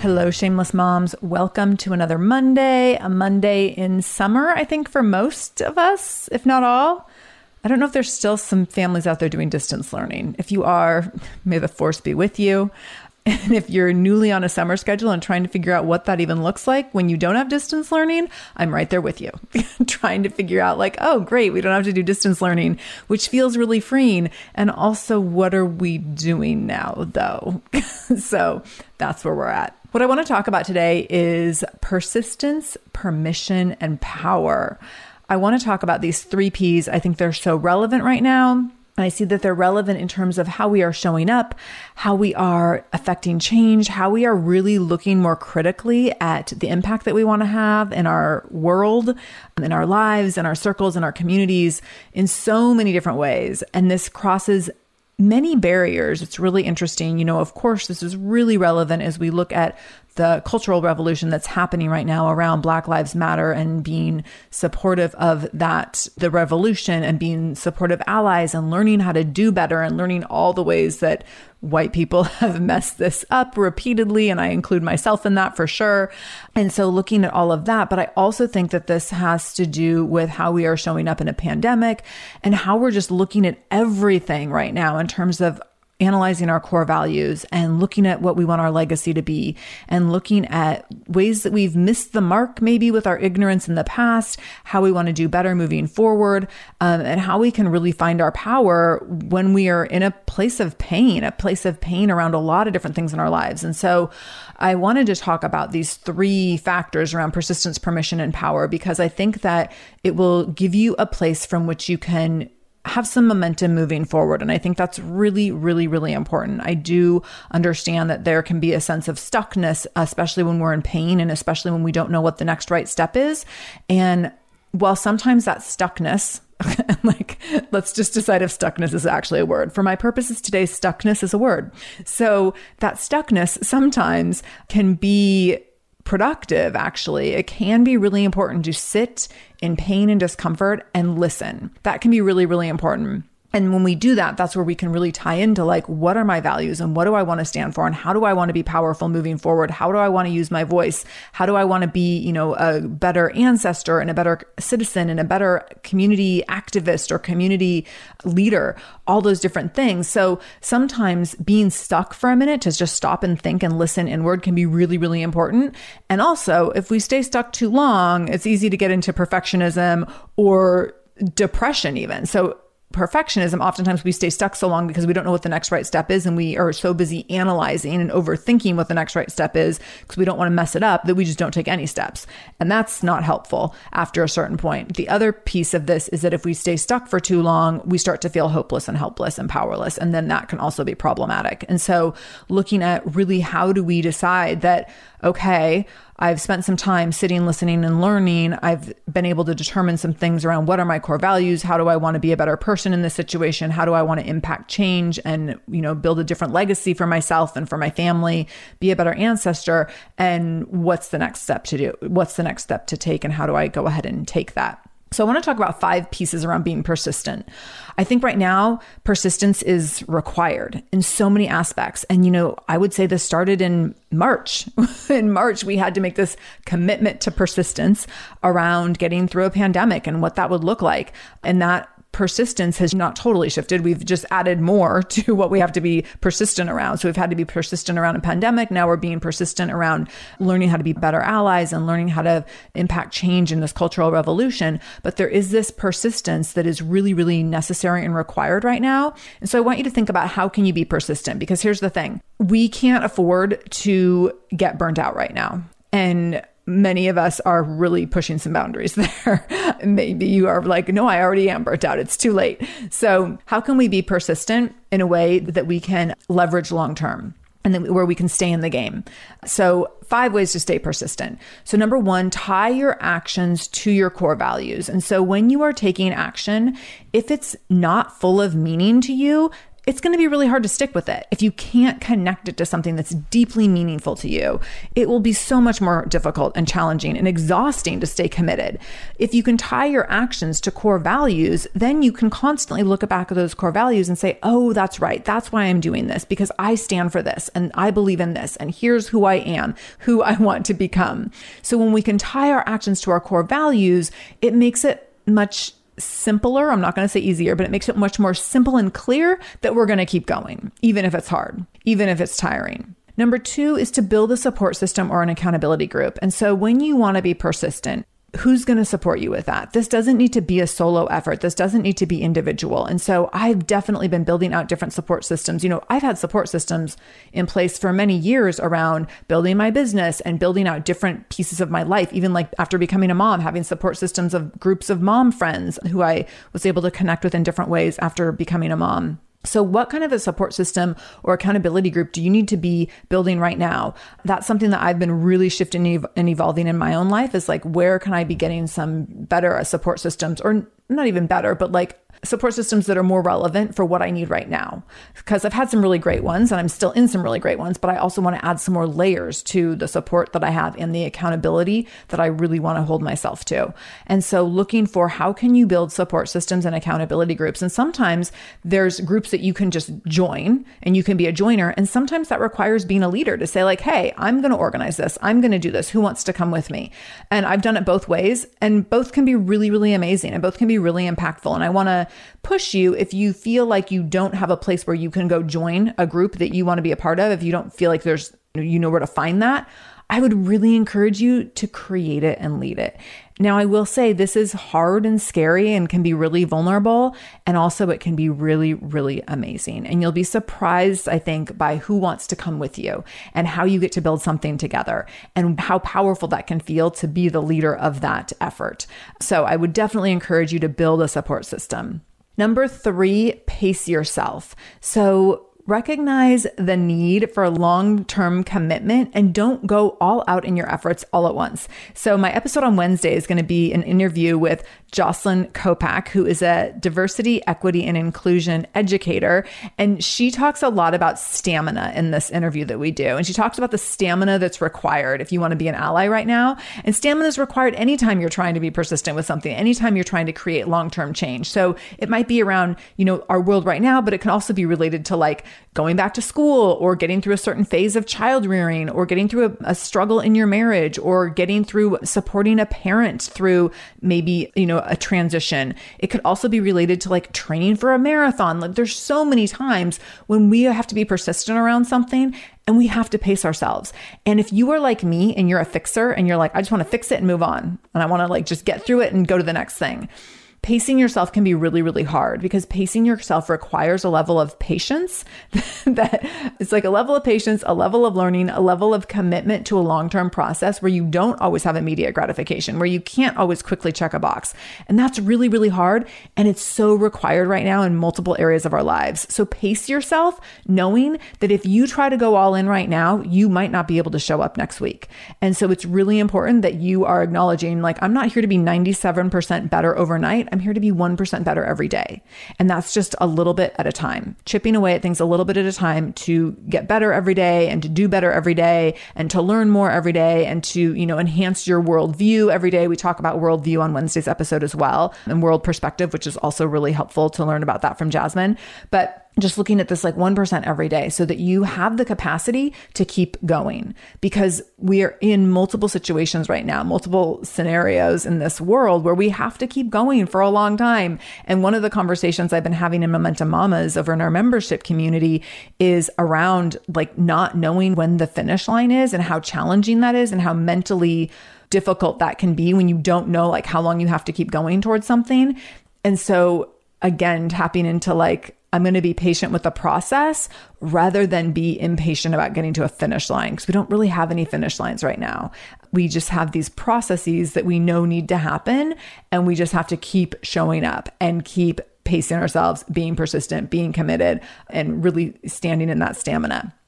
Hello, shameless moms. Welcome to another Monday, a Monday in summer, I think, for most of us, if not all. I don't know if there's still some families out there doing distance learning. If you are, may the force be with you. And if you're newly on a summer schedule and trying to figure out what that even looks like when you don't have distance learning, I'm right there with you, trying to figure out, like, oh, great, we don't have to do distance learning, which feels really freeing. And also, what are we doing now, though? so that's where we're at. What I want to talk about today is persistence, permission, and power. I want to talk about these three P's. I think they're so relevant right now. I see that they're relevant in terms of how we are showing up, how we are affecting change, how we are really looking more critically at the impact that we want to have in our world, in our lives, in our circles, in our communities, in so many different ways. And this crosses many barriers. It's really interesting. You know, of course, this is really relevant as we look at the cultural revolution that's happening right now around Black Lives Matter and being supportive of that, the revolution and being supportive allies and learning how to do better and learning all the ways that white people have messed this up repeatedly. And I include myself in that for sure. And so looking at all of that, but I also think that this has to do with how we are showing up in a pandemic and how we're just looking at everything right now in terms of analyzing our core values and looking at what we want our legacy to be and looking at ways that we've missed the mark maybe with our ignorance in the past, how we want to do better moving forward, um, and how we can really find our power when we are in a place of pain, a place of pain around a lot of different things in our lives. And so I wanted to talk about these three factors around persistence, permission, and power because I think that it will give you a place from which you can have some momentum moving forward. And I think that's really, really, really important. I do understand that there can be a sense of stuckness, especially when we're in pain and especially when we don't know what the next right step is. And while sometimes that stuckness, like, let's just decide if stuckness is actually a word. For my purposes today, stuckness is a word. So that stuckness sometimes can be productive, actually, it can be really important to sit in pain and discomfort and listen. That can be really, really important. And when we do that, that's where we can really tie into like, what are my values and what do I want to stand for? And how do I want to be powerful moving forward? How do I want to use my voice? How do I want to be, you know, a better ancestor and a better citizen and a better community activist or community leader? All those different things. So sometimes being stuck for a minute to just stop and think and listen inward can be really, really important. And also, if we stay stuck too long, it's easy to get into perfectionism or depression even. So perfectionism, oftentimes we stay stuck so long because we don't know what the next right step is. And we are so busy analyzing and overthinking what the next right step is because we don't want to mess it up that we just don't take any steps. And that's not helpful after a certain point. The other piece of this is that if we stay stuck for too long, we start to feel hopeless and helpless and powerless. And then that can also be problematic. And so looking at really how do we decide that, okay, I've spent some time sitting, listening, and learning. I've been able to determine some things around what are my core values? How do I want to be a better person in this situation? How do I want to impact change and, you know, build a different legacy for myself and for my family, be a better ancestor? And what's the next step to do? What's the next step to take? And how do I go ahead and take that? So, I want to talk about five pieces around being persistent. I think right now, persistence is required in so many aspects. And, you know, I would say this started in March. in March, we had to make this commitment to persistence around getting through a pandemic and what that would look like. And that persistence has not totally shifted. We've just added more to what we have to be persistent around. So we've had to be persistent around a pandemic. Now we're being persistent around learning how to be better allies and learning how to impact change in this cultural revolution. But there is this persistence that is really, really necessary and required right now. And so I want you to think about how can you be persistent? Because here's the thing. We can't afford to get burnt out right now. And many of us are really pushing some boundaries there. Maybe you are like, no, I already am burnt out. It's too late. So, how can we be persistent in a way that we can leverage long term? and then where we can stay in the game. So, five ways to stay persistent. So, number one, tie your actions to your core values. And so, when you are taking action, if it's not full of meaning to you, it's going to be really hard to stick with it. If you can't connect it to something that's deeply meaningful to you, it will be so much more difficult and challenging and exhausting to stay committed. If you can tie your actions to core values, then you can constantly look back at those core values and say, oh, that's right. That's why I'm doing this because I stand for this and I believe in this. And here's who I am, who I want to become. So when we can tie our actions to our core values, it makes it much simpler. I'm not going to say easier, but it makes it much more simple and clear that we're going to keep going, even if it's hard, even if it's tiring. Number two is to build a support system or an accountability group. And so when you want to be persistent, who's going to support you with that? This doesn't need to be a solo effort. This doesn't need to be individual. And so I've definitely been building out different support systems. You know, I've had support systems in place for many years around building my business and building out different pieces of my life. Even like after becoming a mom, having support systems of groups of mom friends who I was able to connect with in different ways after becoming a mom. So, what kind of a support system or accountability group do you need to be building right now? That's something that I've been really shifting and evolving in my own life is like, where can I be getting some better uh, support systems or not even better, but like support systems that are more relevant for what I need right now. Because I've had some really great ones and I'm still in some really great ones, but I also want to add some more layers to the support that I have and the accountability that I really want to hold myself to. And so looking for how can you build support systems and accountability groups. And sometimes there's groups that you can just join and you can be a joiner. And sometimes that requires being a leader to say, like, hey, I'm going to organize this. I'm going to do this. Who wants to come with me? And I've done it both ways and both can be really, really amazing and both can be really impactful. And I want to push you if you feel like you don't have a place where you can go join a group that you want to be a part of, if you don't feel like there's, you know where to find that, I would really encourage you to create it and lead it. Now, I will say this is hard and scary and can be really vulnerable. And also, it can be really, really amazing. And you'll be surprised, I think, by who wants to come with you and how you get to build something together and how powerful that can feel to be the leader of that effort. So, I would definitely encourage you to build a support system. Number three, pace yourself. So, recognize the need for long term commitment and don't go all out in your efforts all at once. So, my episode on Wednesday is going to be an interview with Jocelyn Kopak, who is a diversity, equity, and inclusion educator. And she talks a lot about stamina in this interview that we do. And she talks about the stamina that's required if you want to be an ally right now. And stamina is required anytime you're trying to be persistent with something, anytime you're trying to create long term change. So it might be around, you know, our world right now, but it can also be related to like going back to school or getting through a certain phase of child rearing or getting through a, a struggle in your marriage or getting through supporting a parent through maybe, you know, a transition. It could also be related to like training for a marathon. Like there's so many times when we have to be persistent around something and we have to pace ourselves. And if you are like me and you're a fixer and you're like, I just want to fix it and move on and I want to like just get through it and go to the next thing pacing yourself can be really, really hard because pacing yourself requires a level of patience that it's like a level of patience, a level of learning, a level of commitment to a long term process where you don't always have immediate gratification, where you can't always quickly check a box. And that's really, really hard. And it's so required right now in multiple areas of our lives. So pace yourself knowing that if you try to go all in right now, you might not be able to show up next week. And so it's really important that you are acknowledging, like, I'm not here to be 97% better overnight. I'm here to be 1% better every day. And that's just a little bit at a time, chipping away at things a little bit at a time to get better every day and to do better every day and to learn more every day and to, you know, enhance your worldview every day. We talk about worldview on Wednesday's episode as well and world perspective, which is also really helpful to learn about that from Jasmine. But just looking at this like 1% every day so that you have the capacity to keep going because we are in multiple situations right now, multiple scenarios in this world where we have to keep going for a long time. And one of the conversations I've been having in Momentum Mamas over in our membership community is around like not knowing when the finish line is and how challenging that is and how mentally difficult that can be when you don't know like how long you have to keep going towards something. And so again, tapping into like I'm going to be patient with the process rather than be impatient about getting to a finish line because we don't really have any finish lines right now. We just have these processes that we know need to happen and we just have to keep showing up and keep pacing ourselves, being persistent, being committed, and really standing in that stamina.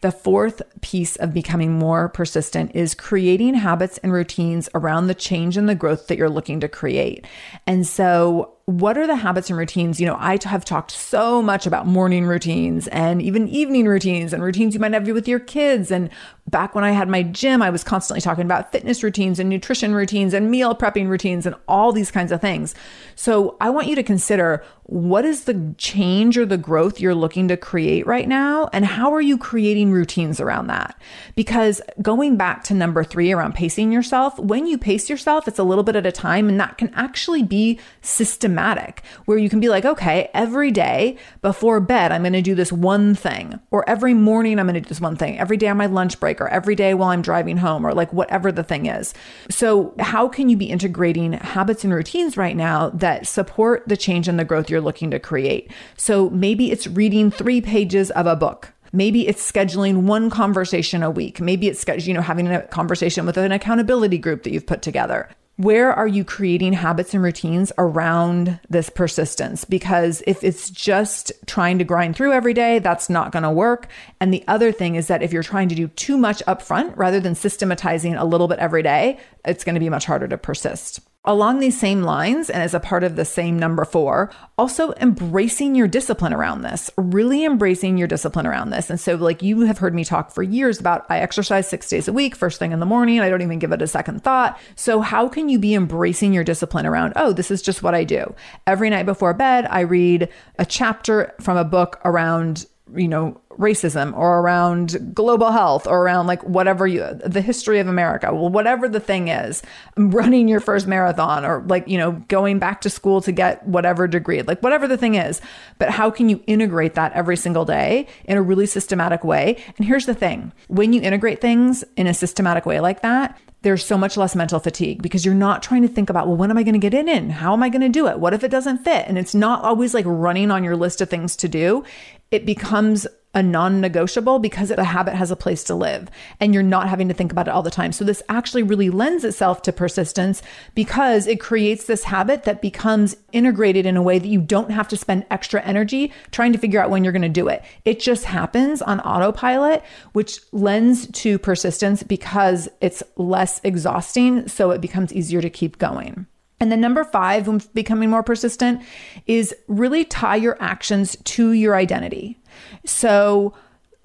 the fourth piece of becoming more persistent is creating habits and routines around the change and the growth that you're looking to create. And so what are the habits and routines? You know, I have talked so much about morning routines and even evening routines and routines you might have with your kids. And back when I had my gym, I was constantly talking about fitness routines and nutrition routines and meal prepping routines and all these kinds of things. So I want you to consider what is the change or the growth you're looking to create right now? And how are you creating routines around that? Because going back to number three around pacing yourself, when you pace yourself, it's a little bit at a time and that can actually be systematic where you can be like, okay, every day before bed, I'm going to do this one thing, or every morning, I'm going to do this one thing, every day on my lunch break, or every day while I'm driving home, or like whatever the thing is. So, how can you be integrating habits and routines right now that support the change and the growth you're looking to create? So, maybe it's reading three pages of a book. Maybe it's scheduling one conversation a week. Maybe it's you know having a conversation with an accountability group that you've put together where are you creating habits and routines around this persistence? Because if it's just trying to grind through every day, that's not going to work. And the other thing is that if you're trying to do too much upfront rather than systematizing a little bit every day, it's going to be much harder to persist. Along these same lines, and as a part of the same number four, also embracing your discipline around this, really embracing your discipline around this. And so, like you have heard me talk for years about, I exercise six days a week, first thing in the morning. I don't even give it a second thought. So, how can you be embracing your discipline around, oh, this is just what I do? Every night before bed, I read a chapter from a book around you know, racism or around global health or around like whatever you, the history of America, well, whatever the thing is, running your first marathon or like, you know, going back to school to get whatever degree, like whatever the thing is. But how can you integrate that every single day in a really systematic way? And here's the thing when you integrate things in a systematic way like that, there's so much less mental fatigue because you're not trying to think about, well, when am I going to get it in? How am I going to do it? What if it doesn't fit? And it's not always like running on your list of things to do. It becomes a non negotiable because the habit has a place to live and you're not having to think about it all the time. So, this actually really lends itself to persistence because it creates this habit that becomes integrated in a way that you don't have to spend extra energy trying to figure out when you're going to do it. It just happens on autopilot, which lends to persistence because it's less exhausting. So, it becomes easier to keep going. And then number five, when becoming more persistent, is really tie your actions to your identity. So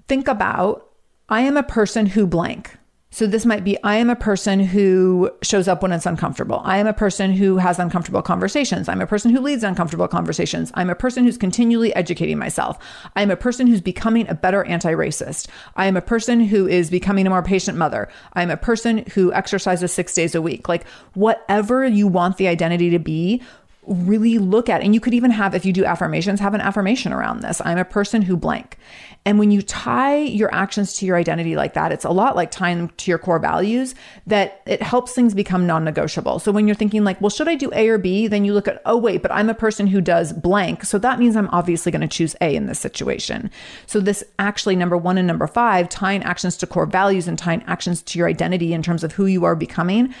think about I am a person who blank. So this might be I am a person who shows up when it's uncomfortable. I am a person who has uncomfortable conversations. I'm a person who leads uncomfortable conversations. I'm a person who's continually educating myself. I'm a person who's becoming a better anti racist. I am a person who is becoming a more patient mother. I'm a person who exercises six days a week. Like whatever you want the identity to be, really look at and you could even have if you do affirmations have an affirmation around this. I'm a person who blank. And when you tie your actions to your identity like that it's a lot like tying them to your core values that it helps things become non-negotiable. So when you're thinking like well should i do a or b? Then you look at oh wait but i'm a person who does blank. So that means i'm obviously going to choose a in this situation. So this actually number one and number five tying actions to core values and tying actions to your identity in terms of who you are becoming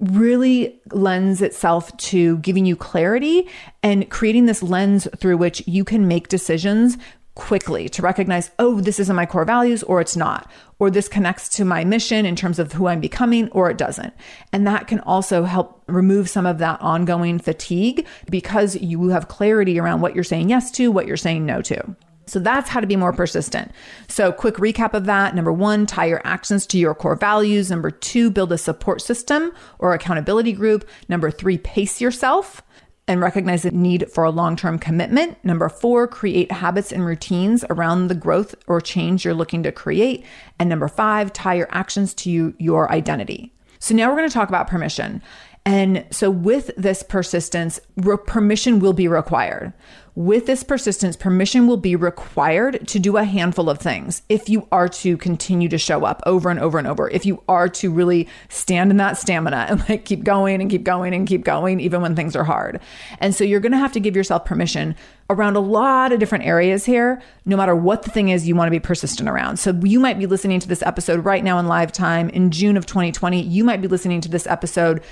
really lends itself to giving you clarity and creating this lens through which you can make decisions quickly to recognize, oh, this isn't my core values or it's not, or this connects to my mission in terms of who I'm becoming or it doesn't. And that can also help remove some of that ongoing fatigue because you have clarity around what you're saying yes to, what you're saying no to. So that's how to be more persistent. So, quick recap of that. Number one, tie your actions to your core values. Number two, build a support system or accountability group. Number three, pace yourself and recognize the need for a long term commitment. Number four, create habits and routines around the growth or change you're looking to create. And number five, tie your actions to you, your identity. So now we're going to talk about permission. And so with this persistence, permission will be required. With this persistence, permission will be required to do a handful of things if you are to continue to show up over and over and over. If you are to really stand in that stamina and like keep going and keep going and keep going, even when things are hard. And so you're going to have to give yourself permission around a lot of different areas here, no matter what the thing is you want to be persistent around. So you might be listening to this episode right now in live time in June of 2020. You might be listening to this episode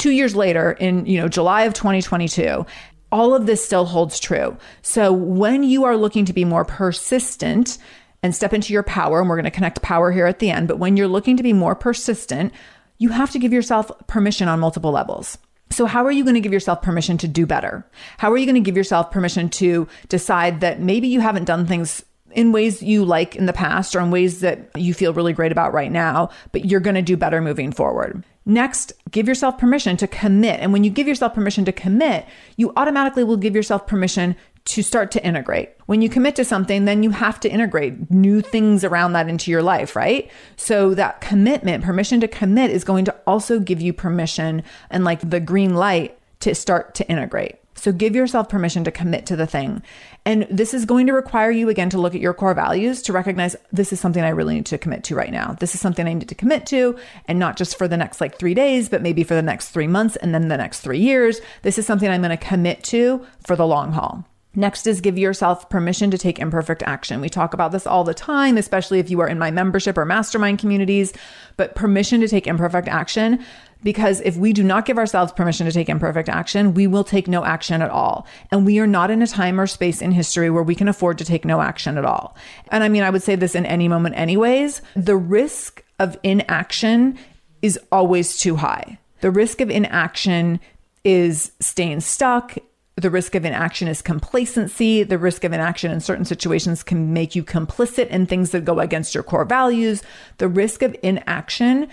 two years later in you know july of 2022 all of this still holds true. So when you are looking to be more persistent and step into your power, and we're going to connect power here at the end, but when you're looking to be more persistent, you have to give yourself permission on multiple levels. So, how are you going to give yourself permission to do better? How are you going to give yourself permission to decide that maybe you haven't done things in ways you like in the past or in ways that you feel really great about right now, but you're going to do better moving forward? Next, give yourself permission to commit. And when you give yourself permission to commit, you automatically will give yourself permission to start to integrate. When you commit to something, then you have to integrate new things around that into your life, right? So that commitment, permission to commit is going to also give you permission and like the green light to start to integrate. So give yourself permission to commit to the thing. And this is going to require you again to look at your core values to recognize this is something I really need to commit to right now. This is something I need to commit to and not just for the next like 3 days, but maybe for the next 3 months and then the next 3 years. This is something I'm going to commit to for the long haul. Next is give yourself permission to take imperfect action. We talk about this all the time, especially if you are in my membership or mastermind communities, but permission to take imperfect action because if we do not give ourselves permission to take imperfect action, we will take no action at all. And we are not in a time or space in history where we can afford to take no action at all. And I mean, I would say this in any moment, anyways. The risk of inaction is always too high. The risk of inaction is staying stuck. The risk of inaction is complacency. The risk of inaction in certain situations can make you complicit in things that go against your core values. The risk of inaction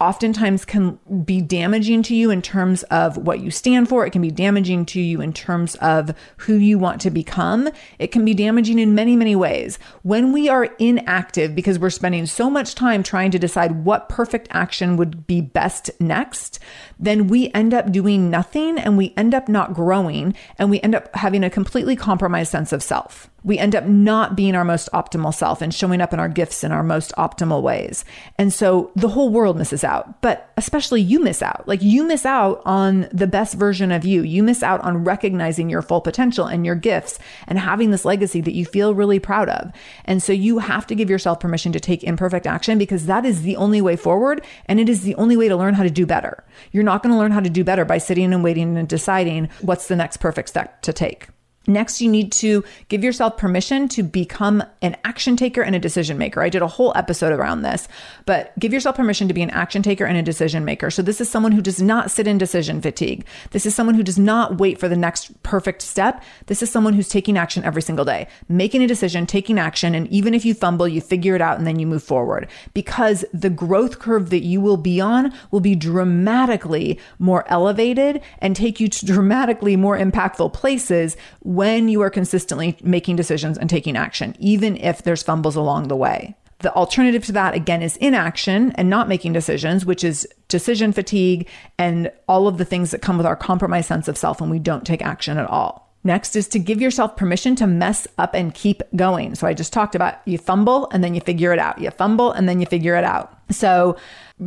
oftentimes can be damaging to you in terms of what you stand for. It can be damaging to you in terms of who you want to become. It can be damaging in many, many ways. When we are inactive because we're spending so much time trying to decide what perfect action would be best next, then we end up doing nothing and we end up not growing and we end up having a completely compromised sense of self we end up not being our most optimal self and showing up in our gifts in our most optimal ways. And so the whole world misses out, but especially you miss out. Like you miss out on the best version of you. You miss out on recognizing your full potential and your gifts and having this legacy that you feel really proud of. And so you have to give yourself permission to take imperfect action because that is the only way forward. And it is the only way to learn how to do better. You're not going to learn how to do better by sitting and waiting and deciding what's the next perfect step to take. Next, you need to give yourself permission to become an action taker and a decision maker. I did a whole episode around this, but give yourself permission to be an action taker and a decision maker. So, this is someone who does not sit in decision fatigue. This is someone who does not wait for the next perfect step. This is someone who's taking action every single day, making a decision, taking action. And even if you fumble, you figure it out and then you move forward because the growth curve that you will be on will be dramatically more elevated and take you to dramatically more impactful places when you are consistently making decisions and taking action, even if there's fumbles along the way. The alternative to that, again, is inaction and not making decisions, which is decision fatigue and all of the things that come with our compromised sense of self when we don't take action at all. Next is to give yourself permission to mess up and keep going. So I just talked about you fumble and then you figure it out. You fumble and then you figure it out. So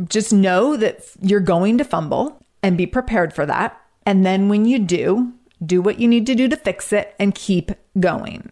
just know that you're going to fumble and be prepared for that. And then when you do, do what you need to do to fix it and keep going.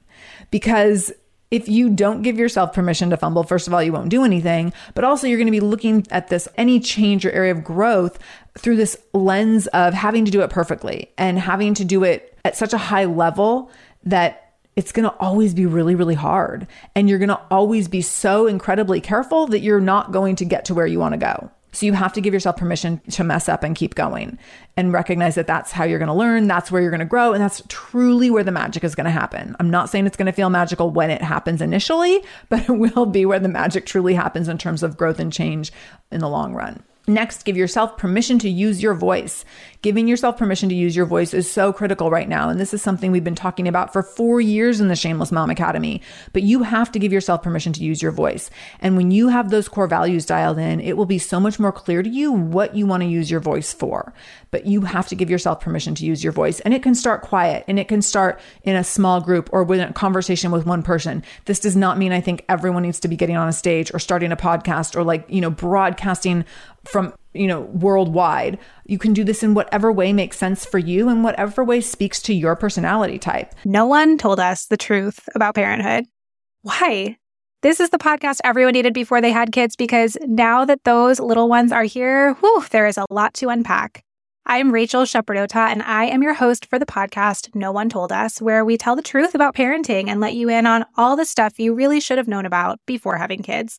Because if you don't give yourself permission to fumble, first of all, you won't do anything, but also you're going to be looking at this any change or area of growth through this lens of having to do it perfectly and having to do it at such a high level that it's going to always be really, really hard. And you're going to always be so incredibly careful that you're not going to get to where you want to go. So you have to give yourself permission to mess up and keep going and recognize that that's how you're going to learn. That's where you're going to grow. And that's truly where the magic is going to happen. I'm not saying it's going to feel magical when it happens initially, but it will be where the magic truly happens in terms of growth and change in the long run. Next, give yourself permission to use your voice. Giving yourself permission to use your voice is so critical right now. And this is something we've been talking about for four years in the Shameless Mom Academy. But you have to give yourself permission to use your voice. And when you have those core values dialed in, it will be so much more clear to you what you want to use your voice for. But you have to give yourself permission to use your voice. And it can start quiet and it can start in a small group or with a conversation with one person. This does not mean I think everyone needs to be getting on a stage or starting a podcast or like, you know, broadcasting from you know worldwide you can do this in whatever way makes sense for you and whatever way speaks to your personality type. No one told us the truth about parenthood. Why? This is the podcast everyone needed before they had kids because now that those little ones are here whew, there is a lot to unpack. I'm Rachel Shepardota, and I am your host for the podcast No One Told Us, where we tell the truth about parenting and let you in on all the stuff you really should have known about before having kids.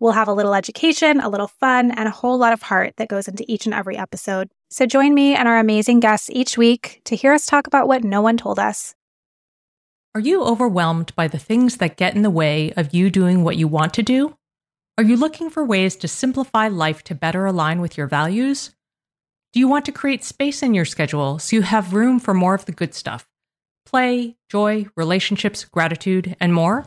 We'll have a little education, a little fun, and a whole lot of heart that goes into each and every episode. So join me and our amazing guests each week to hear us talk about what no one told us. Are you overwhelmed by the things that get in the way of you doing what you want to do? Are you looking for ways to simplify life to better align with your values? Do you want to create space in your schedule so you have room for more of the good stuff? Play, joy, relationships, gratitude, and more?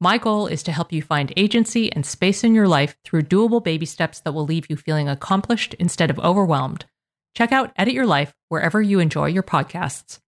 My goal is to help you find agency and space in your life through doable baby steps that will leave you feeling accomplished instead of overwhelmed. Check out Edit Your Life wherever you enjoy your podcasts.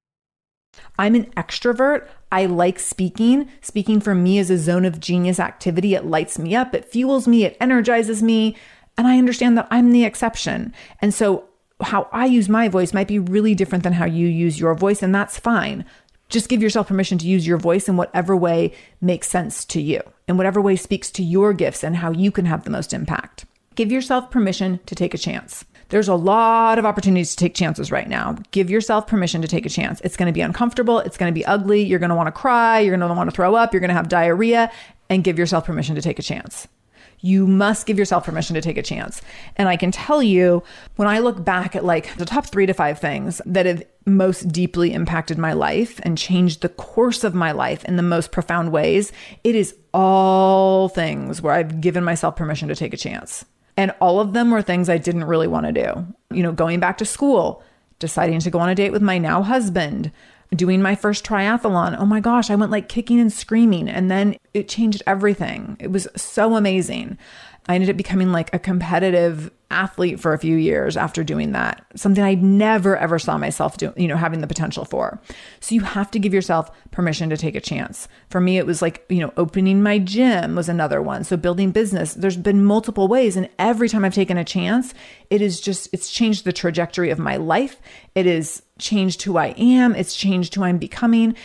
I'm an extrovert. I like speaking. Speaking for me is a zone of genius activity. It lights me up, it fuels me, it energizes me. And I understand that I'm the exception. And so, how I use my voice might be really different than how you use your voice, and that's fine just give yourself permission to use your voice in whatever way makes sense to you, in whatever way speaks to your gifts and how you can have the most impact. Give yourself permission to take a chance. There's a lot of opportunities to take chances right now. Give yourself permission to take a chance. It's going to be uncomfortable. It's going to be ugly. You're going to want to cry. You're going to want to throw up. You're going to have diarrhea and give yourself permission to take a chance. You must give yourself permission to take a chance. And I can tell you, when I look back at like the top three to five things that have most deeply impacted my life and changed the course of my life in the most profound ways, it is all things where I've given myself permission to take a chance. And all of them were things I didn't really want to do. You know, going back to school, deciding to go on a date with my now husband, doing my first triathlon. Oh my gosh, I went like kicking and screaming. And then it changed everything. It was so amazing. I ended up becoming like a competitive athlete for a few years after doing that. Something I never ever saw myself doing, you know, having the potential for. So you have to give yourself permission to take a chance. For me it was like, you know, opening my gym was another one. So building business, there's been multiple ways and every time I've taken a chance, it is just it's changed the trajectory of my life. It is changed who I am, it's changed who I'm becoming,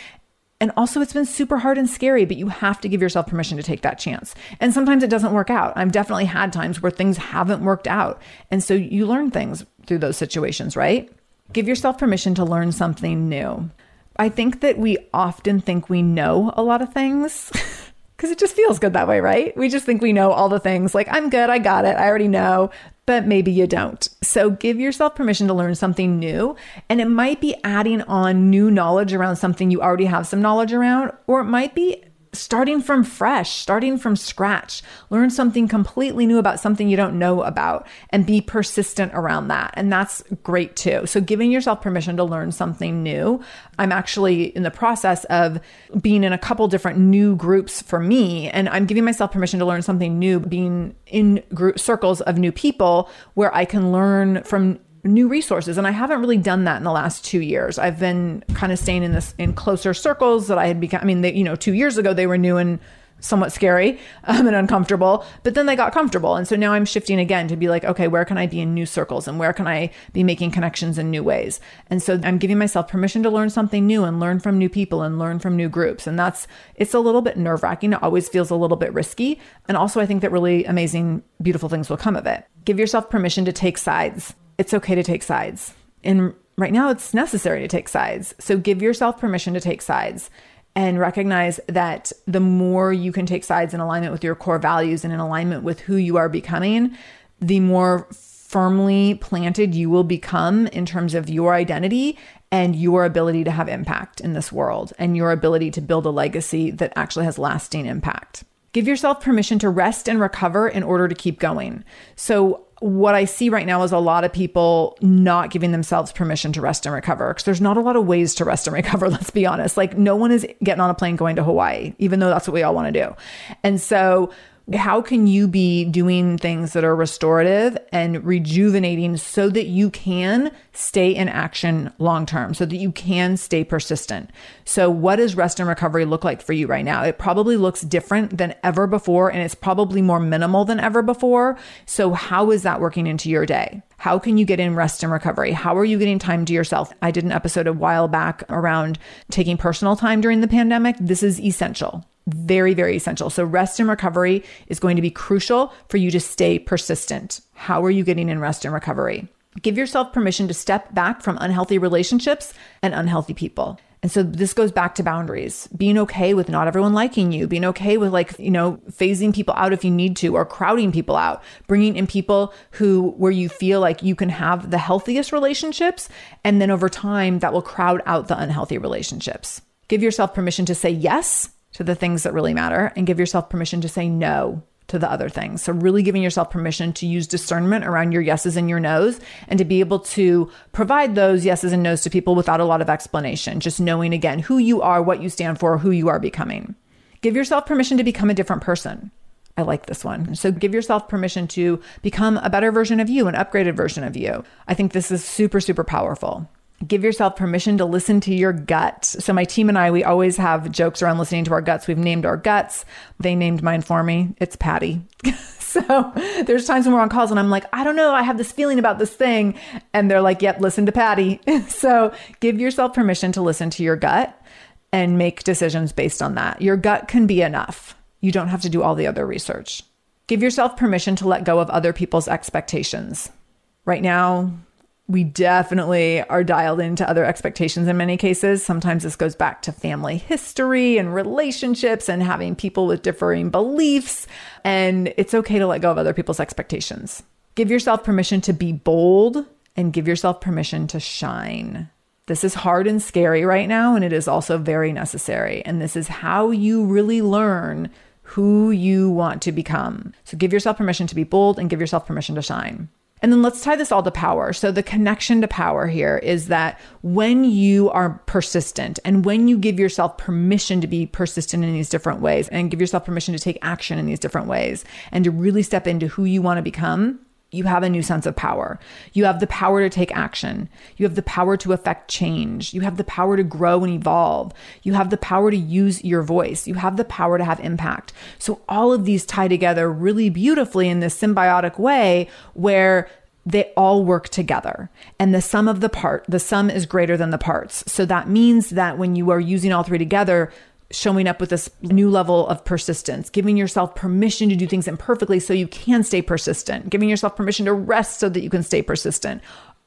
and also, it's been super hard and scary, but you have to give yourself permission to take that chance. And sometimes it doesn't work out. I've definitely had times where things haven't worked out. And so you learn things through those situations, right? Give yourself permission to learn something new. I think that we often think we know a lot of things. because it just feels good that way, right? We just think we know all the things like, I'm good, I got it, I already know but maybe you don't. So give yourself permission to learn something new. And it might be adding on new knowledge around something you already have some knowledge around, or it might be starting from fresh, starting from scratch. Learn something completely new about something you don't know about and be persistent around that. And that's great too. So, giving yourself permission to learn something new. I'm actually in the process of being in a couple different new groups for me, and I'm giving myself permission to learn something new, being in group circles of new people where I can learn from new resources and i haven't really done that in the last two years. I've been kind of staying in this in closer circles that i had become i mean they, you know two years ago they were new and somewhat scary um, and uncomfortable but then they got comfortable. And so now i'm shifting again to be like okay where can i be in new circles and where can i be making connections in new ways? And so i'm giving myself permission to learn something new and learn from new people and learn from new groups. And that's it's a little bit nerve wracking it always feels a little bit risky. And also i think that really amazing beautiful things will come of it. Give yourself permission to take sides it's okay to take sides. And right now, it's necessary to take sides. So give yourself permission to take sides and recognize that the more you can take sides in alignment with your core values and in alignment with who you are becoming, the more firmly planted you will become in terms of your identity and your ability to have impact in this world and your ability to build a legacy that actually has lasting impact. Give yourself permission to rest and recover in order to keep going. So, what I see right now is a lot of people not giving themselves permission to rest and recover because there's not a lot of ways to rest and recover. Let's be honest. Like, no one is getting on a plane going to Hawaii, even though that's what we all want to do. And so, how can you be doing things that are restorative and rejuvenating so that you can stay in action long term, so that you can stay persistent? So, what does rest and recovery look like for you right now? It probably looks different than ever before, and it's probably more minimal than ever before. So, how is that working into your day? How can you get in rest and recovery? How are you getting time to yourself? I did an episode a while back around taking personal time during the pandemic. This is essential very, very essential. So, rest and recovery is going to be crucial for you to stay persistent. How are you getting in rest and recovery? Give yourself permission to step back from unhealthy relationships and unhealthy people. And so this goes back to boundaries, being okay with not everyone liking you, being okay with like, you know, phasing people out if you need to or crowding people out, bringing in people who, where you feel like you can have the healthiest relationships. And then over time, that will crowd out the unhealthy relationships. Give yourself permission to say yes to the things that really matter and give yourself permission to say no to the other things. So, really giving yourself permission to use discernment around your yeses and your nos and to be able to provide those yeses and nos to people without a lot of explanation, just knowing again who you are, what you stand for, who you are becoming. Give yourself permission to become a different person. I like this one. So give yourself permission to become a better version of you, an upgraded version of you. I think this is super, super powerful give yourself permission to listen to your gut. So my team and I, we always have jokes around listening to our guts. We've named our guts. They named mine for me. It's Patty. so there's times when we're on calls and I'm like, I don't know, I have this feeling about this thing. And they're like, yep, listen to Patty. so give yourself permission to listen to your gut and make decisions based on that. Your gut can be enough. You don't have to do all the other research. Give yourself permission to let go of other people's expectations. Right now, we definitely are dialed into other expectations in many cases. Sometimes this goes back to family history and relationships and having people with differing beliefs. And it's okay to let go of other people's expectations. Give yourself permission to be bold and give yourself permission to shine. This is hard and scary right now, and it is also very necessary. And this is how you really learn who you want to become. So give yourself permission to be bold and give yourself permission to shine. And then let's tie this all to power. So, the connection to power here is that when you are persistent and when you give yourself permission to be persistent in these different ways and give yourself permission to take action in these different ways and to really step into who you want to become, you have a new sense of power. You have the power to take action. You have the power to affect change. You have the power to grow and evolve. You have the power to use your voice. You have the power to have impact. So all of these tie together really beautifully in this symbiotic way where they all work together and the sum of the part the sum is greater than the parts so that means that when you are using all three together showing up with this new level of persistence, giving yourself permission to do things imperfectly so you can stay persistent, giving yourself permission to rest so that you can stay persistent.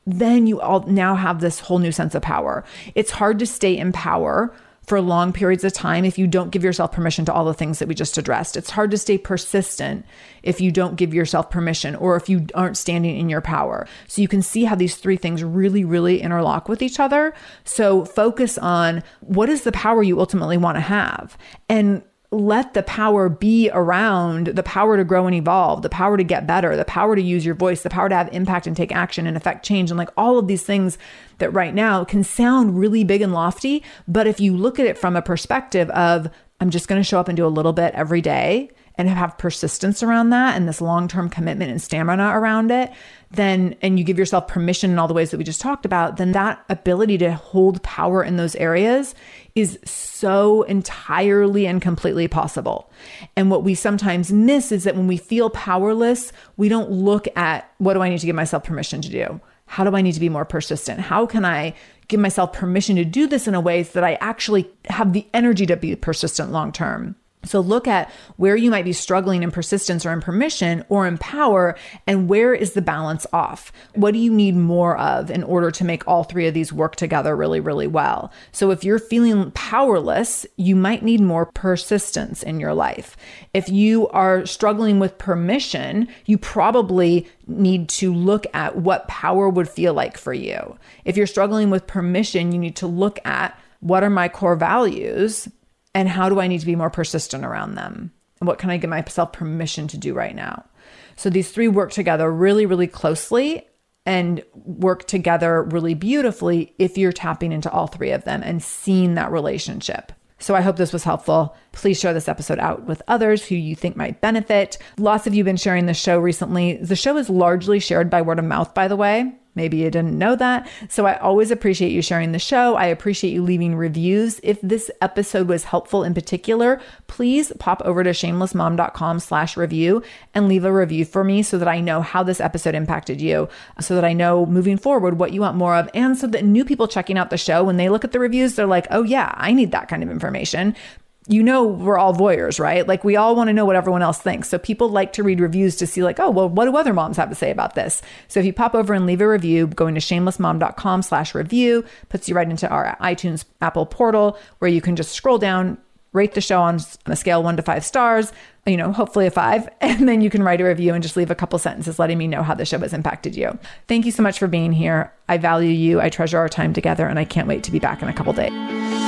Then you all now have this whole new sense of power. It's hard to stay in power for long periods of time if you don't give yourself permission to all the things that we just addressed. It's hard to stay persistent if you don't give yourself permission or if you aren't standing in your power. So you can see how these three things really, really interlock with each other. So focus on what is the power you ultimately want to have. And let the power be around the power to grow and evolve, the power to get better, the power to use your voice, the power to have impact and take action and affect change. And like all of these things that right now can sound really big and lofty. But if you look at it from a perspective of, I'm just going to show up and do a little bit every day and have persistence around that and this long term commitment and stamina around it, then, and you give yourself permission in all the ways that we just talked about, then that ability to hold power in those areas is so entirely and completely possible. And what we sometimes miss is that when we feel powerless, we don't look at what do I need to give myself permission to do? How do I need to be more persistent? How can I give myself permission to do this in a way so that I actually have the energy to be persistent long term? So look at where you might be struggling in persistence or in permission or in power and where is the balance off? What do you need more of in order to make all three of these work together really, really well? So if you're feeling powerless, you might need more persistence in your life. If you are struggling with permission, you probably need to look at what power would feel like for you. If you're struggling with permission, you need to look at what are my core values and how do I need to be more persistent around them? And what can I give myself permission to do right now? So these three work together really, really closely and work together really beautifully if you're tapping into all three of them and seeing that relationship. So I hope this was helpful. Please share this episode out with others who you think might benefit. Lots of you have been sharing the show recently. The show is largely shared by word of mouth, by the way. Maybe you didn't know that. So I always appreciate you sharing the show. I appreciate you leaving reviews. If this episode was helpful in particular, please pop over to shamelessmom.com slash review and leave a review for me so that I know how this episode impacted you, so that I know moving forward what you want more of. And so that new people checking out the show, when they look at the reviews, they're like, oh yeah, I need that kind of information you know we're all voyeurs, right? Like we all want to know what everyone else thinks. So people like to read reviews to see like, oh, well, what do other moms have to say about this? So if you pop over and leave a review, going to shamelessmom.com slash review puts you right into our iTunes Apple portal where you can just scroll down, rate the show on a scale one to five stars, you know, hopefully a five, and then you can write a review and just leave a couple sentences letting me know how the show has impacted you. Thank you so much for being here. I value you. I treasure our time together, and I can't wait to be back in a couple days.